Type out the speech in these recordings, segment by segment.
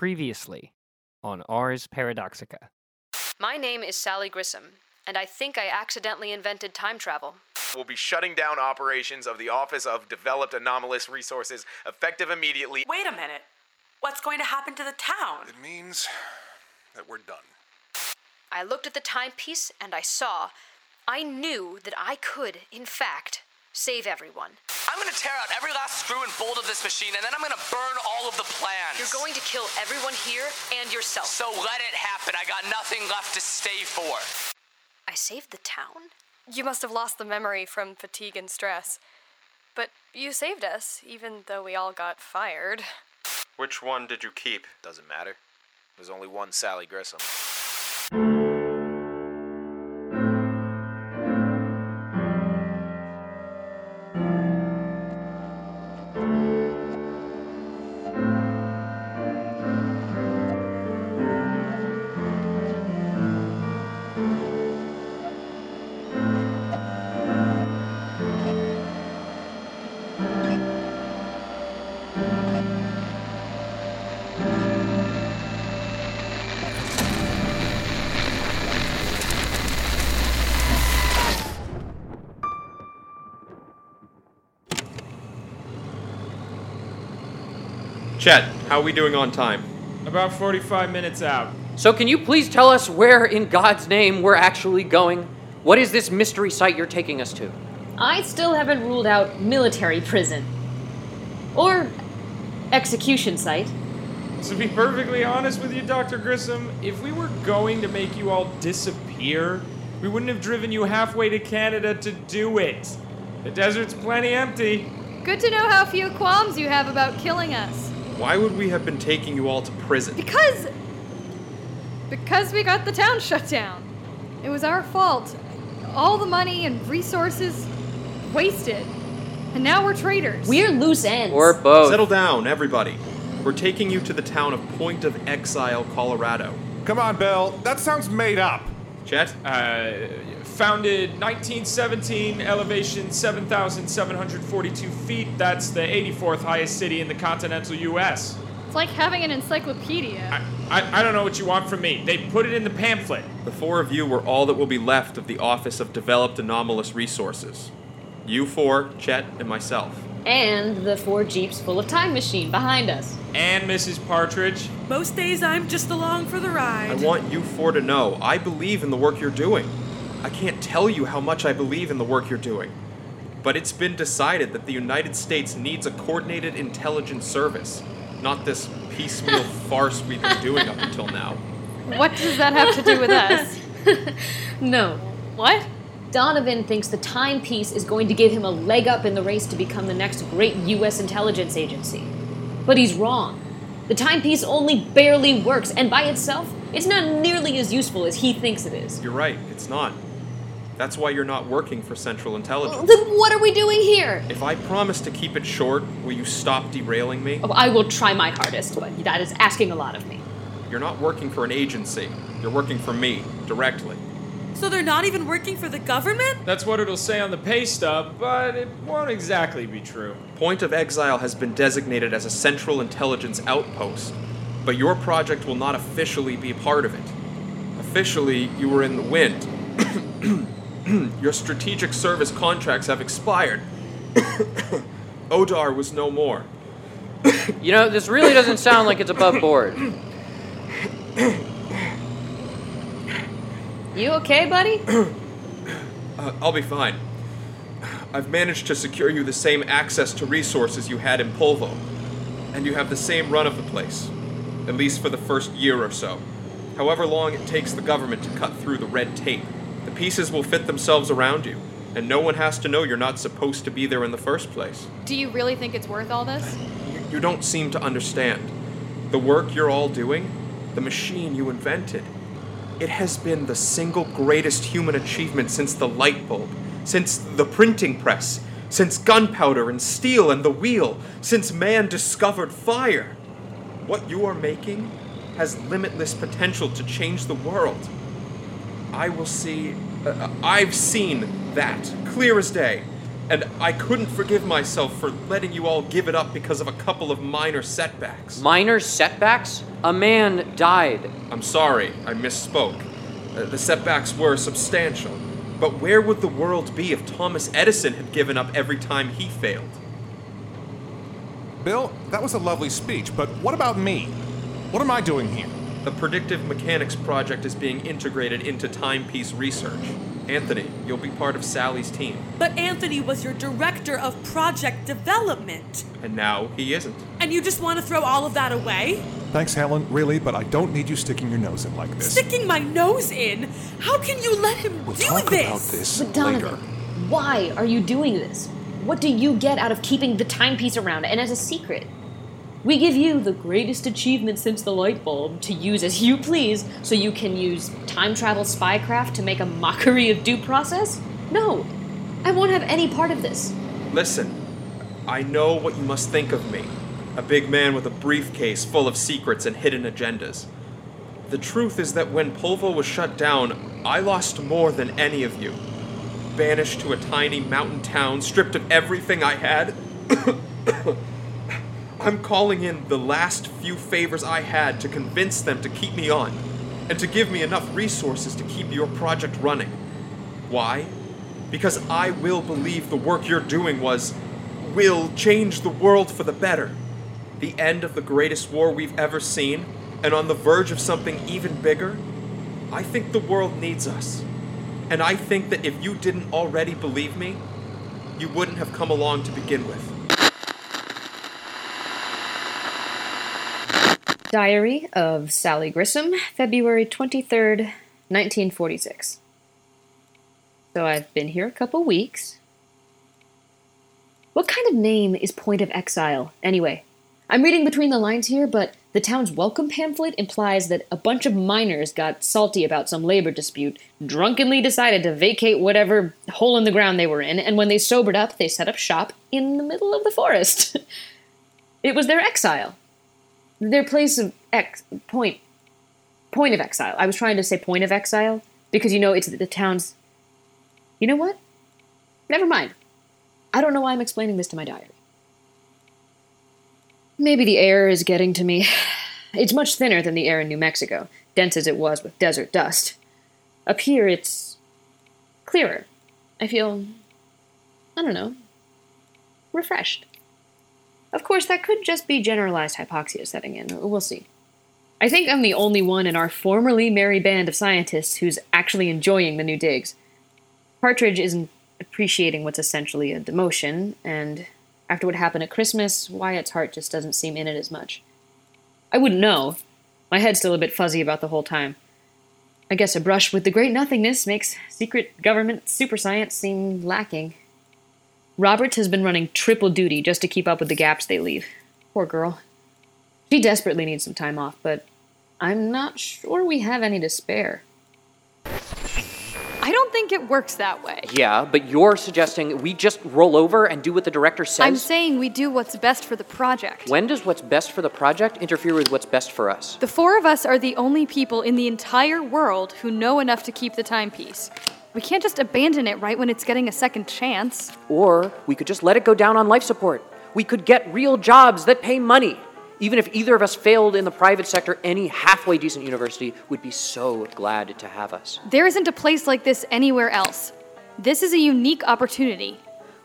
Previously on Ars Paradoxica. My name is Sally Grissom, and I think I accidentally invented time travel. We'll be shutting down operations of the Office of Developed Anomalous Resources effective immediately. Wait a minute. What's going to happen to the town? It means that we're done. I looked at the timepiece and I saw, I knew that I could, in fact, save everyone. I'm gonna tear out every last screw and bolt of this machine, and then I'm gonna burn all of the plans. You're going to kill everyone here and yourself. So let it happen. I got nothing left to stay for. I saved the town? You must have lost the memory from fatigue and stress. But you saved us, even though we all got fired. Which one did you keep? Doesn't matter. There's only one Sally Grissom. Chet, how are we doing on time? About 45 minutes out. So, can you please tell us where in God's name we're actually going? What is this mystery site you're taking us to? I still haven't ruled out military prison. Or execution site. To be perfectly honest with you, Dr. Grissom, if we were going to make you all disappear, we wouldn't have driven you halfway to Canada to do it. The desert's plenty empty. Good to know how few qualms you have about killing us. Why would we have been taking you all to prison? Because. Because we got the town shut down. It was our fault. All the money and resources wasted. And now we're traitors. We're loose ends. Or both? Settle down, everybody. We're taking you to the town of Point of Exile, Colorado. Come on, Bill. That sounds made up. Chet? Uh, founded 1917, elevation 7,742 feet. That's the 84th highest city in the continental U.S. It's like having an encyclopedia. I, I, I don't know what you want from me. They put it in the pamphlet. The four of you were all that will be left of the Office of Developed Anomalous Resources. You four, Chet, and myself. And the four jeeps full of time machine behind us. And Mrs. Partridge. Most days I'm just along for the ride. I want you four to know I believe in the work you're doing. I can't tell you how much I believe in the work you're doing. But it's been decided that the United States needs a coordinated intelligence service, not this piecemeal farce we've been doing up until now. What does that have to do with us? No. What? Donovan thinks the timepiece is going to give him a leg up in the race to become the next great U.S. intelligence agency. But he's wrong. The timepiece only barely works, and by itself, it's not nearly as useful as he thinks it is. You're right, it's not. That's why you're not working for Central Intelligence. Then what are we doing here? If I promise to keep it short, will you stop derailing me? Oh, I will try my hardest, but that is asking a lot of me. You're not working for an agency. You're working for me, directly. So they're not even working for the government? That's what it'll say on the pay stub, but it won't exactly be true. Point of Exile has been designated as a Central Intelligence outpost, but your project will not officially be part of it. Officially, you were in the wind. your strategic service contracts have expired. Odar was no more. You know, this really doesn't sound like it's above board. You okay, buddy? Uh, I'll be fine. I've managed to secure you the same access to resources you had in Polvo, and you have the same run of the place, at least for the first year or so. However long it takes the government to cut through the red tape, the pieces will fit themselves around you, and no one has to know you're not supposed to be there in the first place. Do you really think it's worth all this? You, you don't seem to understand. The work you're all doing, the machine you invented, it has been the single greatest human achievement since the light bulb, since the printing press, since gunpowder and steel and the wheel, since man discovered fire. What you are making has limitless potential to change the world. I will see. Uh, I've seen that, clear as day. And I couldn't forgive myself for letting you all give it up because of a couple of minor setbacks. Minor setbacks? A man died. I'm sorry, I misspoke. Uh, the setbacks were substantial. But where would the world be if Thomas Edison had given up every time he failed? Bill, that was a lovely speech, but what about me? What am I doing here? The predictive mechanics project is being integrated into timepiece research. Anthony, you'll be part of Sally's team. But Anthony was your director of project development. And now he isn't. And you just want to throw all of that away? Thanks, Helen, really, but I don't need you sticking your nose in like this. Sticking my nose in? How can you let him We'll do talk this? about this But Donovan, later. why are you doing this? What do you get out of keeping the timepiece around and as a secret? We give you the greatest achievement since the light bulb to use as you please so you can use time travel spycraft to make a mockery of due process? No. I won't have any part of this. Listen, I know what you must think of me a big man with a briefcase full of secrets and hidden agendas. The truth is that when Polvo was shut down, I lost more than any of you. Banished to a tiny mountain town, stripped of everything I had. I'm calling in the last few favors I had to convince them to keep me on, and to give me enough resources to keep your project running. Why? Because I will believe the work you're doing was. will change the world for the better. The end of the greatest war we've ever seen, and on the verge of something even bigger. I think the world needs us. And I think that if you didn't already believe me, you wouldn't have come along to begin with. Diary of Sally Grissom, February 23rd, 1946. So I've been here a couple weeks. What kind of name is Point of Exile, anyway? I'm reading between the lines here, but the town's welcome pamphlet implies that a bunch of miners got salty about some labor dispute, drunkenly decided to vacate whatever hole in the ground they were in, and when they sobered up, they set up shop in the middle of the forest. it was their exile their place of ex point point of exile. I was trying to say point of exile because you know it's the town's. You know what? Never mind. I don't know why I'm explaining this to my diary. Maybe the air is getting to me. It's much thinner than the air in New Mexico, dense as it was with desert dust. Up here, it's clearer. I feel. I don't know. refreshed. Of course, that could just be generalized hypoxia setting in. We'll see. I think I'm the only one in our formerly merry band of scientists who's actually enjoying the new digs. Partridge isn't appreciating what's essentially a demotion, and after what happened at Christmas, Wyatt's heart just doesn't seem in it as much. I wouldn't know. My head's still a bit fuzzy about the whole time. I guess a brush with the great nothingness makes secret government super science seem lacking. Roberts has been running triple duty just to keep up with the gaps they leave. Poor girl. She desperately needs some time off, but I'm not sure we have any to spare. I don't think it works that way. Yeah, but you're suggesting we just roll over and do what the director says? I'm saying we do what's best for the project. when does what's best for the project interfere with what's best for us? The four of us are the only people in the entire world who know enough to keep the timepiece. We can't just abandon it right when it's getting a second chance. Or we could just let it go down on life support. We could get real jobs that pay money. Even if either of us failed in the private sector, any halfway decent university would be so glad to have us. There isn't a place like this anywhere else. This is a unique opportunity.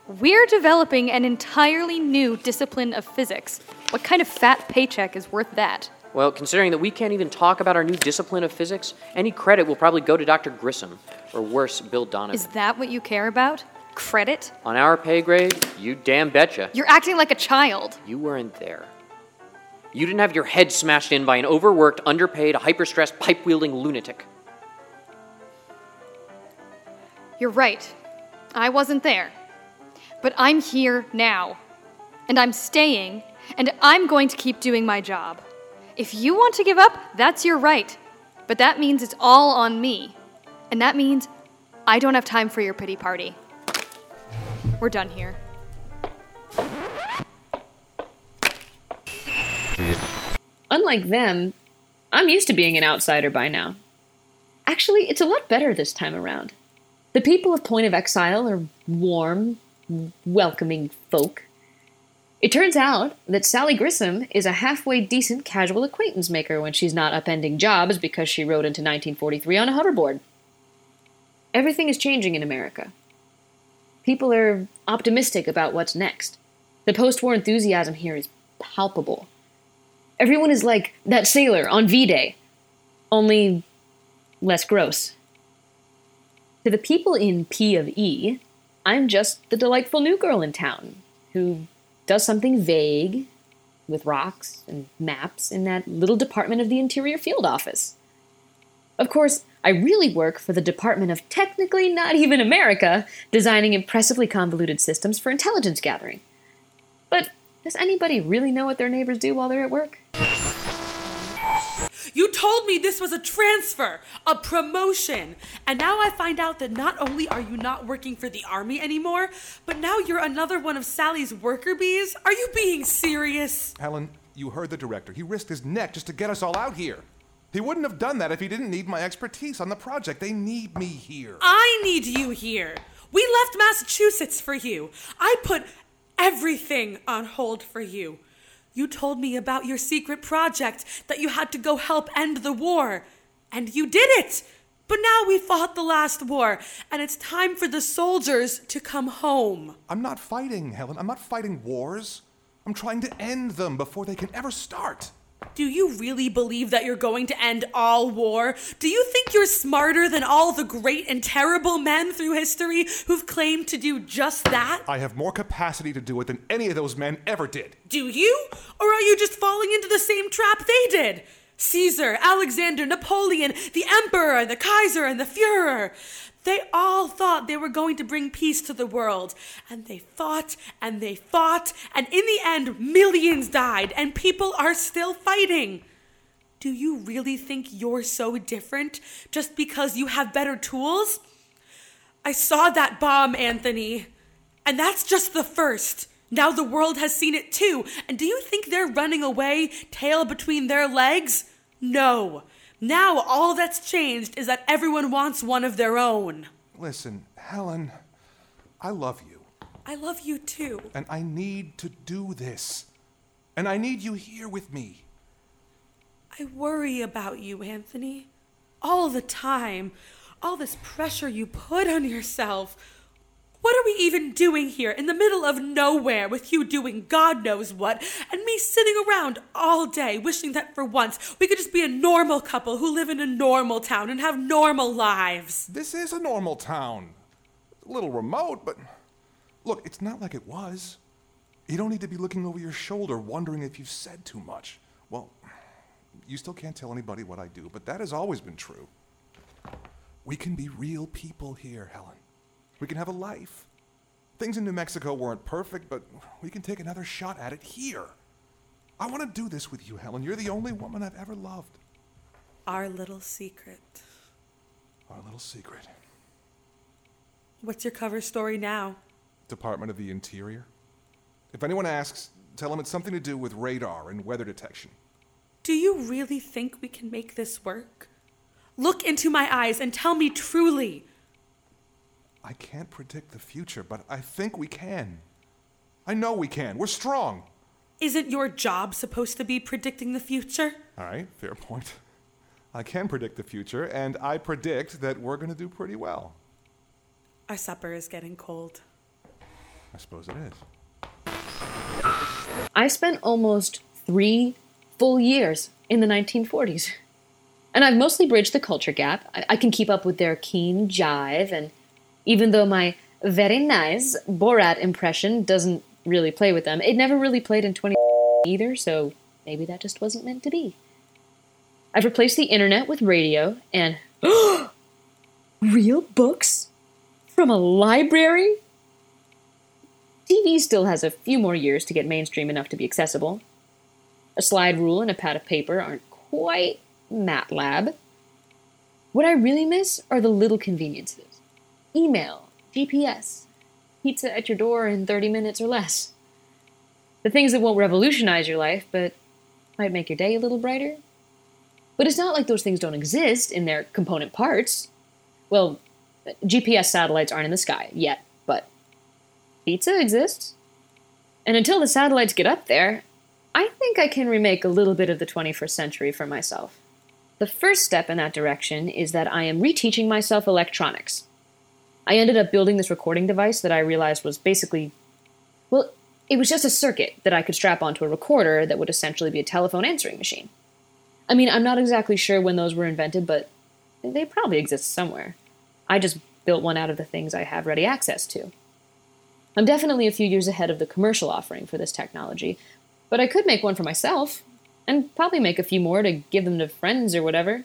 We're developing an entirely new discipline of physics. What kind of fat paycheck is worth that? Well, considering that we can't even talk about our new discipline of physics, any credit will probably go to Dr. Grissom, or worse, Bill Donovan. Is that what you care about? Credit? On our pay grade, you damn betcha. You're acting like a child. You weren't there. You didn't have your head smashed in by an overworked, underpaid, hyper-stressed, pipe-wielding lunatic. You're right. I wasn't there. But I'm here now. And I'm staying, and I'm going to keep doing my job. If you want to give up, that's your right. But that means it's all on me. And that means I don't have time for your pity party. We're done here. Unlike them, I'm used to being an outsider by now. Actually, it's a lot better this time around. The people of Point of Exile are warm, welcoming folk. It turns out that Sally Grissom is a halfway decent casual acquaintance maker when she's not upending jobs because she rode into 1943 on a hoverboard. Everything is changing in America. People are optimistic about what's next. The post war enthusiasm here is palpable. Everyone is like that sailor on V Day, only less gross. To the people in P of E, I'm just the delightful new girl in town who does something vague with rocks and maps in that little department of the Interior Field Office. Of course, I really work for the Department of Technically Not Even America, designing impressively convoluted systems for intelligence gathering. But does anybody really know what their neighbors do while they're at work? You told me this was a transfer, a promotion. And now I find out that not only are you not working for the army anymore, but now you're another one of Sally's worker bees? Are you being serious? Helen, you heard the director. He risked his neck just to get us all out here. He wouldn't have done that if he didn't need my expertise on the project. They need me here. I need you here. We left Massachusetts for you. I put everything on hold for you. You told me about your secret project that you had to go help end the war. And you did it! But now we fought the last war, and it's time for the soldiers to come home. I'm not fighting, Helen. I'm not fighting wars. I'm trying to end them before they can ever start. Do you really believe that you're going to end all war? Do you think you're smarter than all the great and terrible men through history who've claimed to do just that? I have more capacity to do it than any of those men ever did. Do you? Or are you just falling into the same trap they did? Caesar, Alexander, Napoleon, the Emperor, the Kaiser, and the Fuhrer. They all thought they were going to bring peace to the world. And they fought and they fought, and in the end, millions died, and people are still fighting. Do you really think you're so different just because you have better tools? I saw that bomb, Anthony. And that's just the first. Now the world has seen it too. And do you think they're running away, tail between their legs? No. Now all that's changed is that everyone wants one of their own. Listen, Helen, I love you. I love you too. And I need to do this. And I need you here with me. I worry about you, Anthony. All the time. All this pressure you put on yourself. What are we even doing here in the middle of nowhere with you doing God knows what and me sitting around all day wishing that for once we could just be a normal couple who live in a normal town and have normal lives? This is a normal town. A little remote, but look, it's not like it was. You don't need to be looking over your shoulder wondering if you've said too much. Well, you still can't tell anybody what I do, but that has always been true. We can be real people here, Helen. We can have a life. Things in New Mexico weren't perfect, but we can take another shot at it here. I want to do this with you, Helen. You're the only woman I've ever loved. Our little secret. Our little secret. What's your cover story now? Department of the Interior. If anyone asks, tell them it's something to do with radar and weather detection. Do you really think we can make this work? Look into my eyes and tell me truly. I can't predict the future, but I think we can. I know we can. We're strong. Isn't your job supposed to be predicting the future? All right, fair point. I can predict the future, and I predict that we're going to do pretty well. Our supper is getting cold. I suppose it is. I spent almost three full years in the 1940s. And I've mostly bridged the culture gap. I, I can keep up with their keen jive and even though my very nice Borat impression doesn't really play with them, it never really played in 20 either, so maybe that just wasn't meant to be. I've replaced the internet with radio and real books from a library? TV still has a few more years to get mainstream enough to be accessible. A slide rule and a pad of paper aren't quite MATLAB. What I really miss are the little conveniences email, GPS, pizza at your door in 30 minutes or less. The things that won't revolutionize your life, but might make your day a little brighter. But it's not like those things don't exist in their component parts. Well, GPS satellites aren't in the sky yet, but Pizza exists. And until the satellites get up there, I think I can remake a little bit of the 21st century for myself. The first step in that direction is that I am reteaching myself electronics. I ended up building this recording device that I realized was basically, well, it was just a circuit that I could strap onto a recorder that would essentially be a telephone answering machine. I mean, I'm not exactly sure when those were invented, but they probably exist somewhere. I just built one out of the things I have ready access to. I'm definitely a few years ahead of the commercial offering for this technology, but I could make one for myself, and probably make a few more to give them to friends or whatever.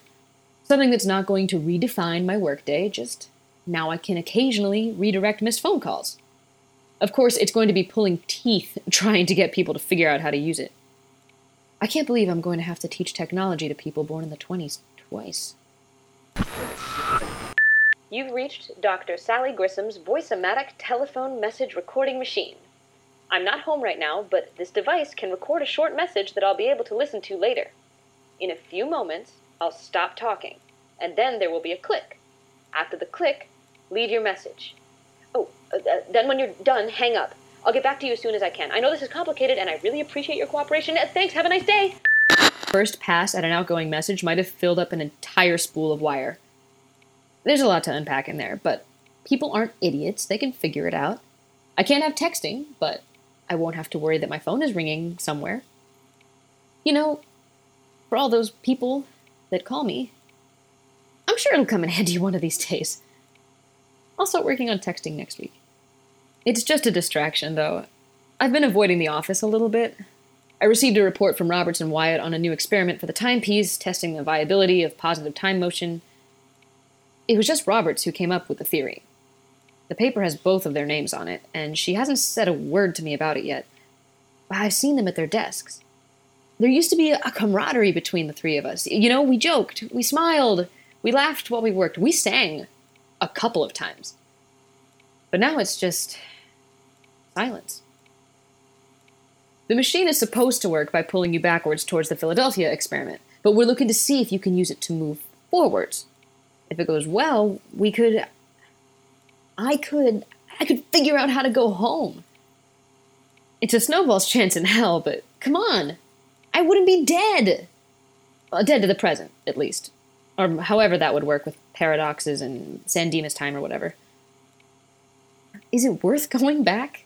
Something that's not going to redefine my workday, just now I can occasionally redirect missed phone calls. Of course, it's going to be pulling teeth trying to get people to figure out how to use it. I can't believe I'm going to have to teach technology to people born in the 20s twice. You've reached Dr. Sally Grissom's Voice-O-Matic telephone message recording machine. I'm not home right now, but this device can record a short message that I'll be able to listen to later. In a few moments, I'll stop talking, and then there will be a click. After the click, leave your message. Oh, uh, uh, then when you're done, hang up. I'll get back to you as soon as I can. I know this is complicated, and I really appreciate your cooperation. Uh, Thanks, have a nice day! First pass at an outgoing message might have filled up an entire spool of wire. There's a lot to unpack in there, but people aren't idiots. They can figure it out. I can't have texting, but I won't have to worry that my phone is ringing somewhere. You know, for all those people that call me, I'm sure it'll come in handy one of these days. I'll start working on texting next week. It's just a distraction, though. I've been avoiding the office a little bit. I received a report from Roberts and Wyatt on a new experiment for the timepiece, testing the viability of positive time motion. It was just Roberts who came up with the theory. The paper has both of their names on it, and she hasn't said a word to me about it yet. But I've seen them at their desks. There used to be a camaraderie between the three of us. You know, we joked, we smiled, we laughed while we worked, we sang a couple of times. But now it's just silence. The machine is supposed to work by pulling you backwards towards the Philadelphia experiment, but we're looking to see if you can use it to move forwards. If it goes well, we could. I could. I could figure out how to go home. It's a snowball's chance in hell, but come on. I wouldn't be dead. Well, dead to the present, at least. Or however that would work with paradoxes and San Dimas time or whatever. Is it worth going back?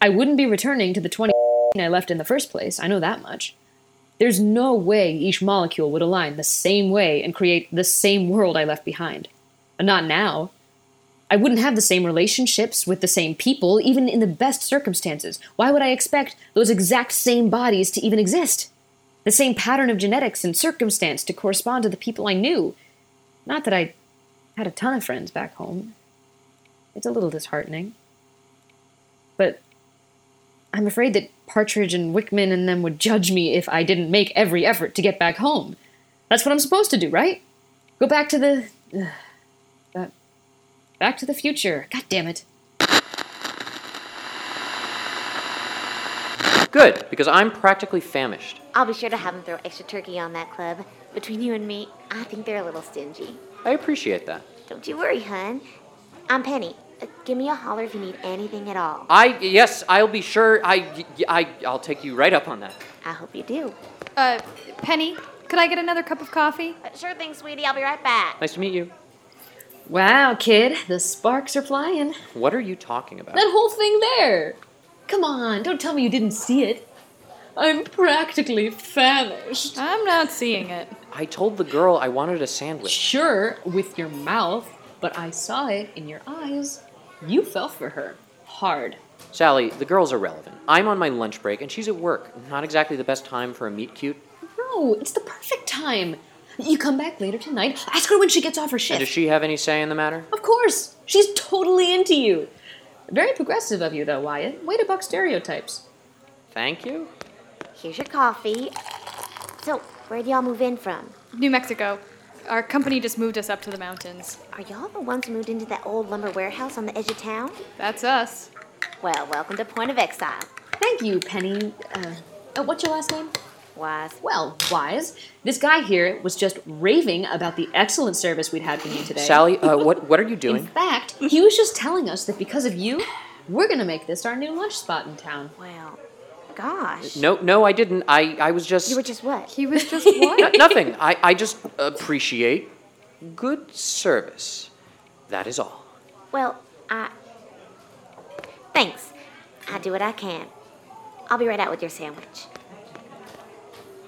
I wouldn't be returning to the 20 I left in the first place, I know that much. There's no way each molecule would align the same way and create the same world I left behind. Uh, not now. I wouldn't have the same relationships with the same people, even in the best circumstances. Why would I expect those exact same bodies to even exist? The same pattern of genetics and circumstance to correspond to the people I knew. Not that I had a ton of friends back home. It's a little disheartening. But I'm afraid that Partridge and Whickman and them would judge me if I didn't make every effort to get back home. That's what I'm supposed to do, right? Go back to the. Uh, uh, back to the future. God damn it. Good, because I'm practically famished. I'll be sure to have them throw extra turkey on that club. Between you and me, I think they're a little stingy. I appreciate that. Don't you worry, hun. I'm Penny. Give me a holler if you need anything at all. I yes, I'll be sure. I I I'll take you right up on that. I hope you do. Uh, Penny, could I get another cup of coffee? Uh, sure thing, sweetie. I'll be right back. Nice to meet you. Wow, kid, the sparks are flying. What are you talking about? That whole thing there. Come on, don't tell me you didn't see it. I'm practically famished. I'm not seeing it. I told the girl I wanted a sandwich. Sure, with your mouth, but I saw it in your eyes. You fell for her. Hard. Sally, the girl's irrelevant. I'm on my lunch break and she's at work. Not exactly the best time for a meet cute. No, it's the perfect time. You come back later tonight, ask her when she gets off her And shift. does she have any say in the matter? Of course, she's totally into you. Very progressive of you, though, Wyatt. Way to buck stereotypes. Thank you. Here's your coffee. So, where'd y'all move in from? New Mexico. Our company just moved us up to the mountains. Are y'all the ones who moved into that old lumber warehouse on the edge of town? That's us. Well, welcome to Point of Exile. Thank you, Penny. Uh, uh, what's your last name? Wise. Well, Wise. This guy here was just raving about the excellent service we'd had from you today. Sally, uh, what what are you doing? In fact, he was just telling us that because of you, We're gonna make this our new lunch spot in town. Well, gosh. No, no, I didn't. I, I was just. You were just what? He was just what? No- nothing. I, I just appreciate good service. That is all. Well, I. Thanks. I do what I can. I'll be right out with your sandwich.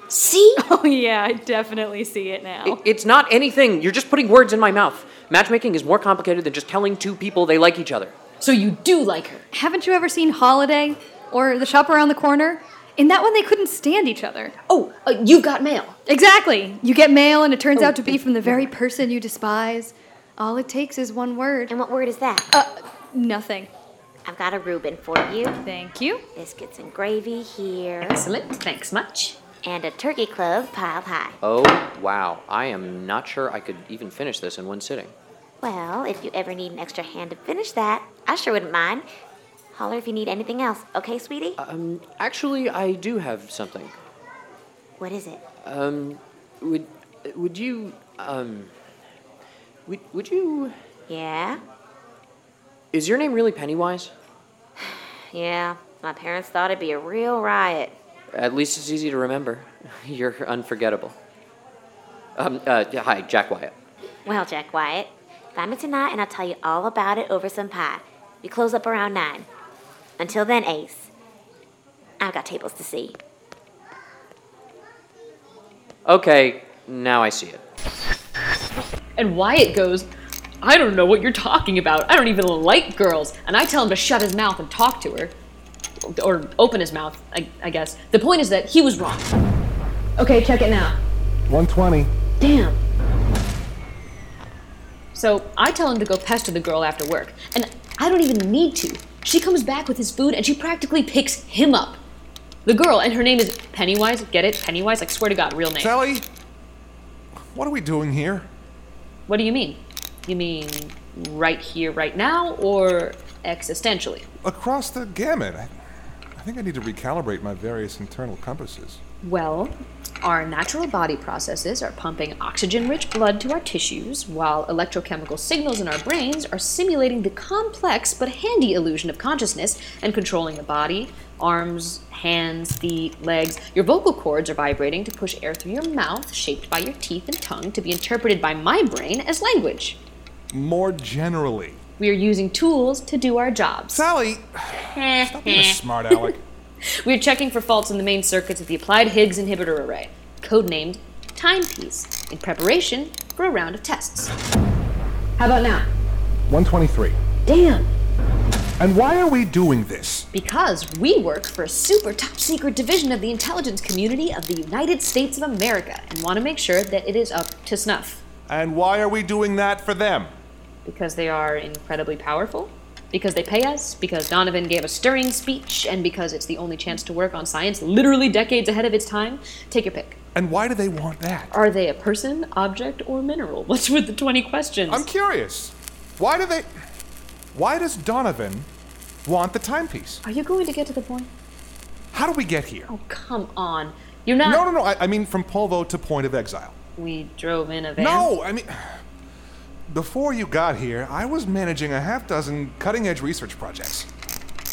See? Oh yeah, I definitely see it now. It- it's not anything. You're just putting words in my mouth. Matchmaking is more complicated than just telling two people they like each other. So you do like her? Haven't you ever seen Holiday or The Shop Around the Corner? In that one, they couldn't stand each other. Oh, uh, you've got mail. Exactly. You get mail, and it turns out to be from the very person you despise. All it takes is one word. And what word is that? Uh, nothing. I've got a Reuben for you. Thank you. Biscuits and gravy here. Excellent. Thanks much. And a turkey club piled high. Oh, wow. I am not sure I could even finish this in one sitting. Well, if you ever need an extra hand to finish that, I sure wouldn't mind. Holler if you need anything else, okay, sweetie? Um, actually, I do have something. what is it? Um, would would you um would would you Yeah? is your name really Pennywise? Yeah, my parents thought it'd be a real riot. At least it's easy to remember. You're unforgettable. Um, uh, hi, Jack Wyatt. Well, Jack Wyatt, find me tonight and I'll tell you all about it over some pie. We close up around nine. Until then, Ace, I've got tables to see. Okay, now I see it. And Wyatt goes, I don't know what you're talking about. I don't even like girls. And I tell him to shut his mouth and talk to her. Or open his mouth, I, I guess. The point is that he was wrong. Okay, check it now. 120. Damn. So I tell him to go pester the girl after work. And I don't even need to. She comes back with his food and she practically picks him up. The girl, and her name is Pennywise. Get it? Pennywise? Like, swear to God, real name. Sally, what are we doing here? What do you mean? You mean right here, right now, or existentially? Across the gamut. I, I think I need to recalibrate my various internal compasses. Well, our natural body processes are pumping oxygen rich blood to our tissues, while electrochemical signals in our brains are simulating the complex but handy illusion of consciousness and controlling the body arms, hands, feet, legs. Your vocal cords are vibrating to push air through your mouth, shaped by your teeth and tongue, to be interpreted by my brain as language. More generally. We are using tools to do our jobs. Sally, stop being a smart aleck. We are checking for faults in the main circuits of the applied Higgs inhibitor array, codenamed Timepiece, in preparation for a round of tests. How about now? 123. Damn! And why are we doing this? Because we work for a super top secret division of the intelligence community of the United States of America and want to make sure that it is up to snuff. And why are we doing that for them? Because they are incredibly powerful, because they pay us, because Donovan gave a stirring speech, and because it's the only chance to work on science literally decades ahead of its time. Take your pick. And why do they want that? Are they a person, object, or mineral? What's with the 20 questions? I'm curious. Why do they. Why does Donovan want the timepiece? Are you going to get to the point? How do we get here? Oh, come on. You're not. No, no, no. I, I mean from Polvo to Point of Exile. We drove in a van. No, I mean. Before you got here, I was managing a half dozen cutting edge research projects.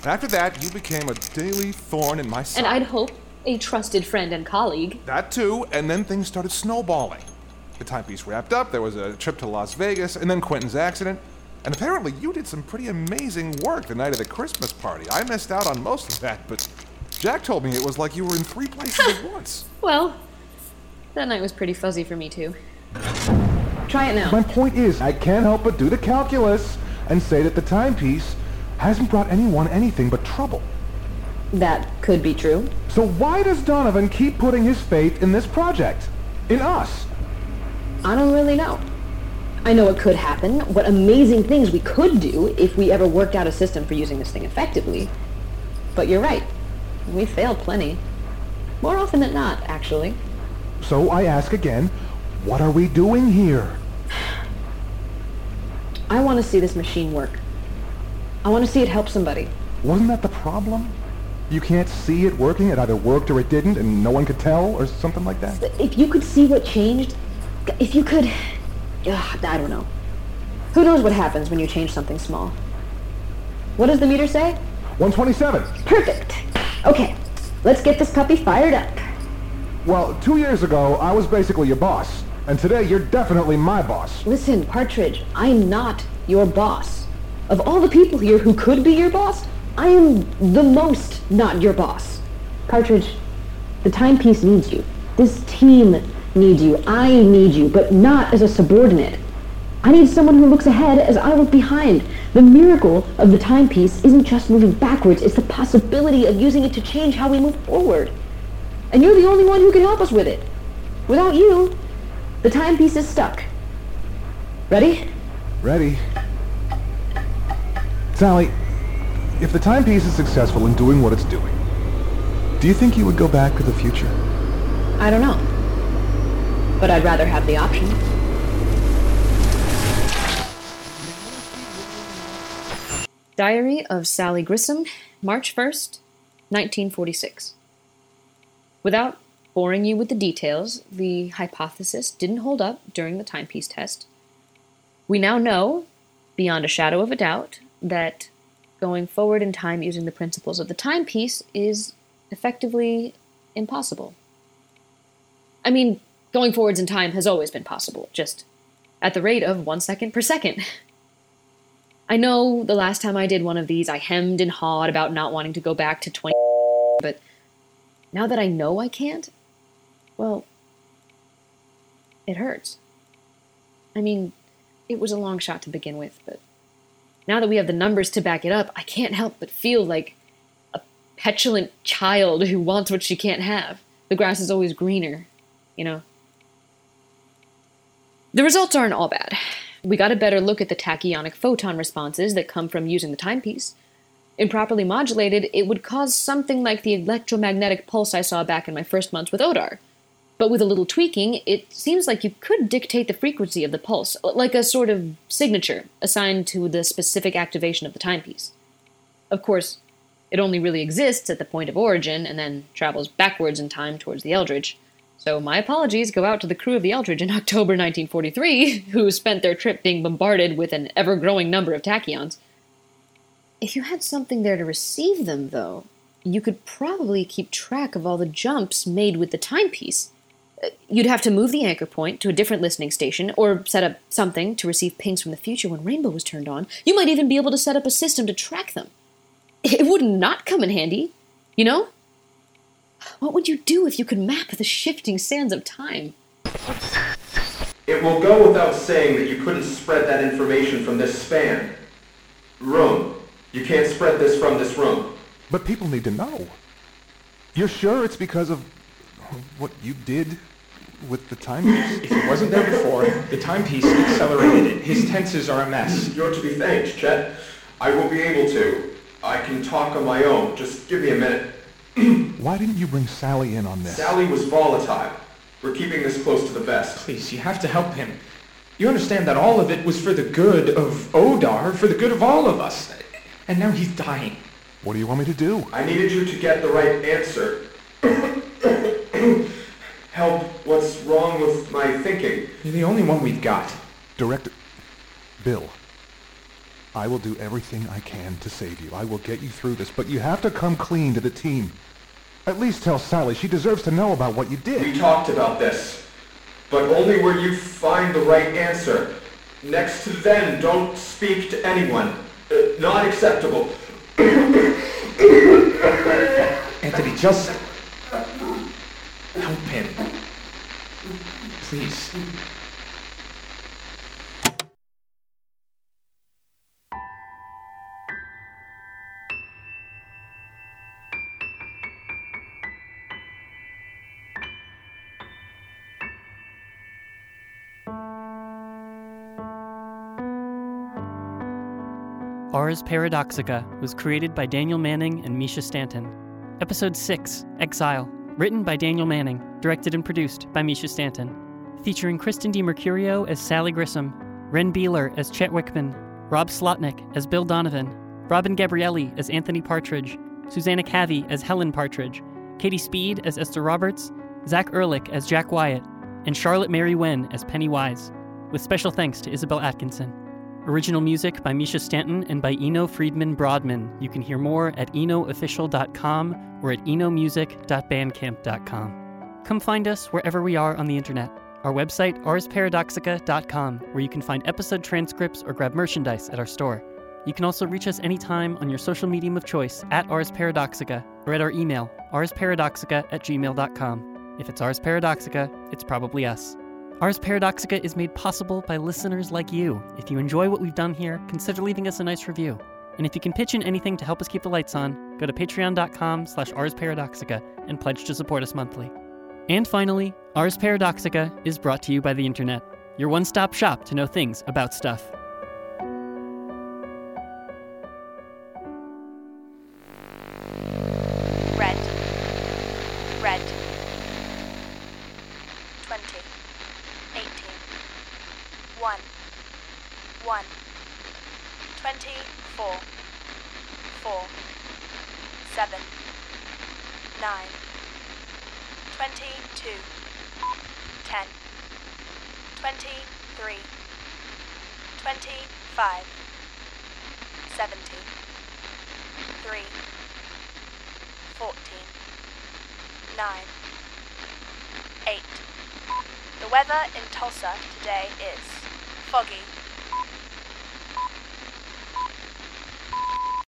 After that, you became a daily thorn in my side. And I'd hope a trusted friend and colleague. That too, and then things started snowballing. The timepiece wrapped up, there was a trip to Las Vegas, and then Quentin's accident. And apparently, you did some pretty amazing work the night of the Christmas party. I missed out on most of that, but Jack told me it was like you were in three places at once. Well, that night was pretty fuzzy for me, too. Try it now. My point is, I can't help but do the calculus and say that the timepiece hasn't brought anyone anything but trouble. That could be true. So why does Donovan keep putting his faith in this project? In us? I don't really know. I know what could happen, what amazing things we could do if we ever worked out a system for using this thing effectively. But you're right. We failed plenty. More often than not, actually. So I ask again, what are we doing here? I want to see this machine work. I want to see it help somebody. Wasn't that the problem? You can't see it working, it either worked or it didn't, and no one could tell, or something like that? If you could see what changed, if you could... Ugh, I don't know. Who knows what happens when you change something small? What does the meter say? 127. Perfect. Okay, let's get this puppy fired up. Well, two years ago, I was basically your boss. And today, you're definitely my boss. Listen, Partridge, I am not your boss. Of all the people here who could be your boss, I am the most not your boss. Partridge, the timepiece needs you. This team needs you. I need you, but not as a subordinate. I need someone who looks ahead as I look behind. The miracle of the timepiece isn't just moving backwards, it's the possibility of using it to change how we move forward. And you're the only one who can help us with it. Without you, the timepiece is stuck. Ready? Ready. Sally, if the timepiece is successful in doing what it's doing, do you think you would go back to the future? I don't know. But I'd rather have the option. Diary of Sally Grissom, March 1st, 1946. Without boring you with the details, the hypothesis didn't hold up during the timepiece test. We now know, beyond a shadow of a doubt, that going forward in time using the principles of the timepiece is effectively impossible. I mean, going forwards in time has always been possible, just at the rate of one second per second. I know the last time I did one of these, I hemmed and hawed about not wanting to go back to 20, but now that I know I can't, well, it hurts. I mean, it was a long shot to begin with, but now that we have the numbers to back it up, I can't help but feel like a petulant child who wants what she can't have. The grass is always greener, you know? The results aren't all bad. We got a better look at the tachyonic photon responses that come from using the timepiece. Improperly modulated, it would cause something like the electromagnetic pulse I saw back in my first months with Odar. But with a little tweaking, it seems like you could dictate the frequency of the pulse, like a sort of signature assigned to the specific activation of the timepiece. Of course, it only really exists at the point of origin and then travels backwards in time towards the Eldridge. So my apologies go out to the crew of the Eldridge in October 1943, who spent their trip being bombarded with an ever growing number of tachyons. If you had something there to receive them, though, you could probably keep track of all the jumps made with the timepiece. Uh, You'd have to move the anchor point to a different listening station, or set up something to receive pings from the future when Rainbow was turned on. You might even be able to set up a system to track them. It would not come in handy, you know? What would you do if you could map the shifting sands of time? It will go without saying that you couldn't spread that information from this span. Room. You can't spread this from this room. But people need to know. You're sure it's because of what you did with the timepiece? If it wasn't there before, the timepiece accelerated it. His tenses are a mess. You're to be thanked, Chet. I will be able to. I can talk on my own. Just give me a minute. Why didn't you bring Sally in on this? Sally was volatile. We're keeping this close to the vest. Please, you have to help him. You understand that all of it was for the good of Odar, for the good of all of us. And now he's dying. What do you want me to do? I needed you to get the right answer. Help what's wrong with my thinking. You're the only one we've got. Director Bill, I will do everything I can to save you. I will get you through this, but you have to come clean to the team. At least tell Sally she deserves to know about what you did. We talked about this, but only where you find the right answer. Next to then, don't speak to anyone. Uh, not acceptable. Anthony, just him. Please. Ars Paradoxica was created by Daniel Manning and Mischa Stanton. Episode 6, Exile, written by Daniel Manning, directed and produced by Mischa Stanton. Featuring Kristen DiMercurio as Sally Grissom, Reyn Beeler as Chet Whickman, Rob Slotnick as Bill Donovan, Robin Gabrielli as Anthony Partridge, Susanna Kavee as Helen Partridge, Katie Speed as Esther Roberts, Zach Ehrlich as Jack Wyatt, and Charlotte Mary Wen as Penny Wise, with special thanks to Isabel Atkinson. Original music by Mischa Stanton and by Eno Freedman-Brodmann. You can hear more at enoofficial.com or at enomusic.bandcamp.com. Come find us wherever we are on the internet. Our website, arsparadoxica.com, where you can find episode transcripts or grab merchandise at our store. You can also reach us anytime on your social medium of choice at Ars Paradoxica or at our email, arsparadoxica at gmail.com. If it's Ars Paradoxica, it's probably us. Ars Paradoxica is made possible by listeners like you. If you enjoy what we've done here, consider leaving us a nice review. And if you can pitch in anything to help us keep the lights on, go to patreon.com slash Ars Paradoxica and pledge to support us monthly. And finally, Ars Paradoxica is brought to you by the internet, your one-stop shop to know things about stuff.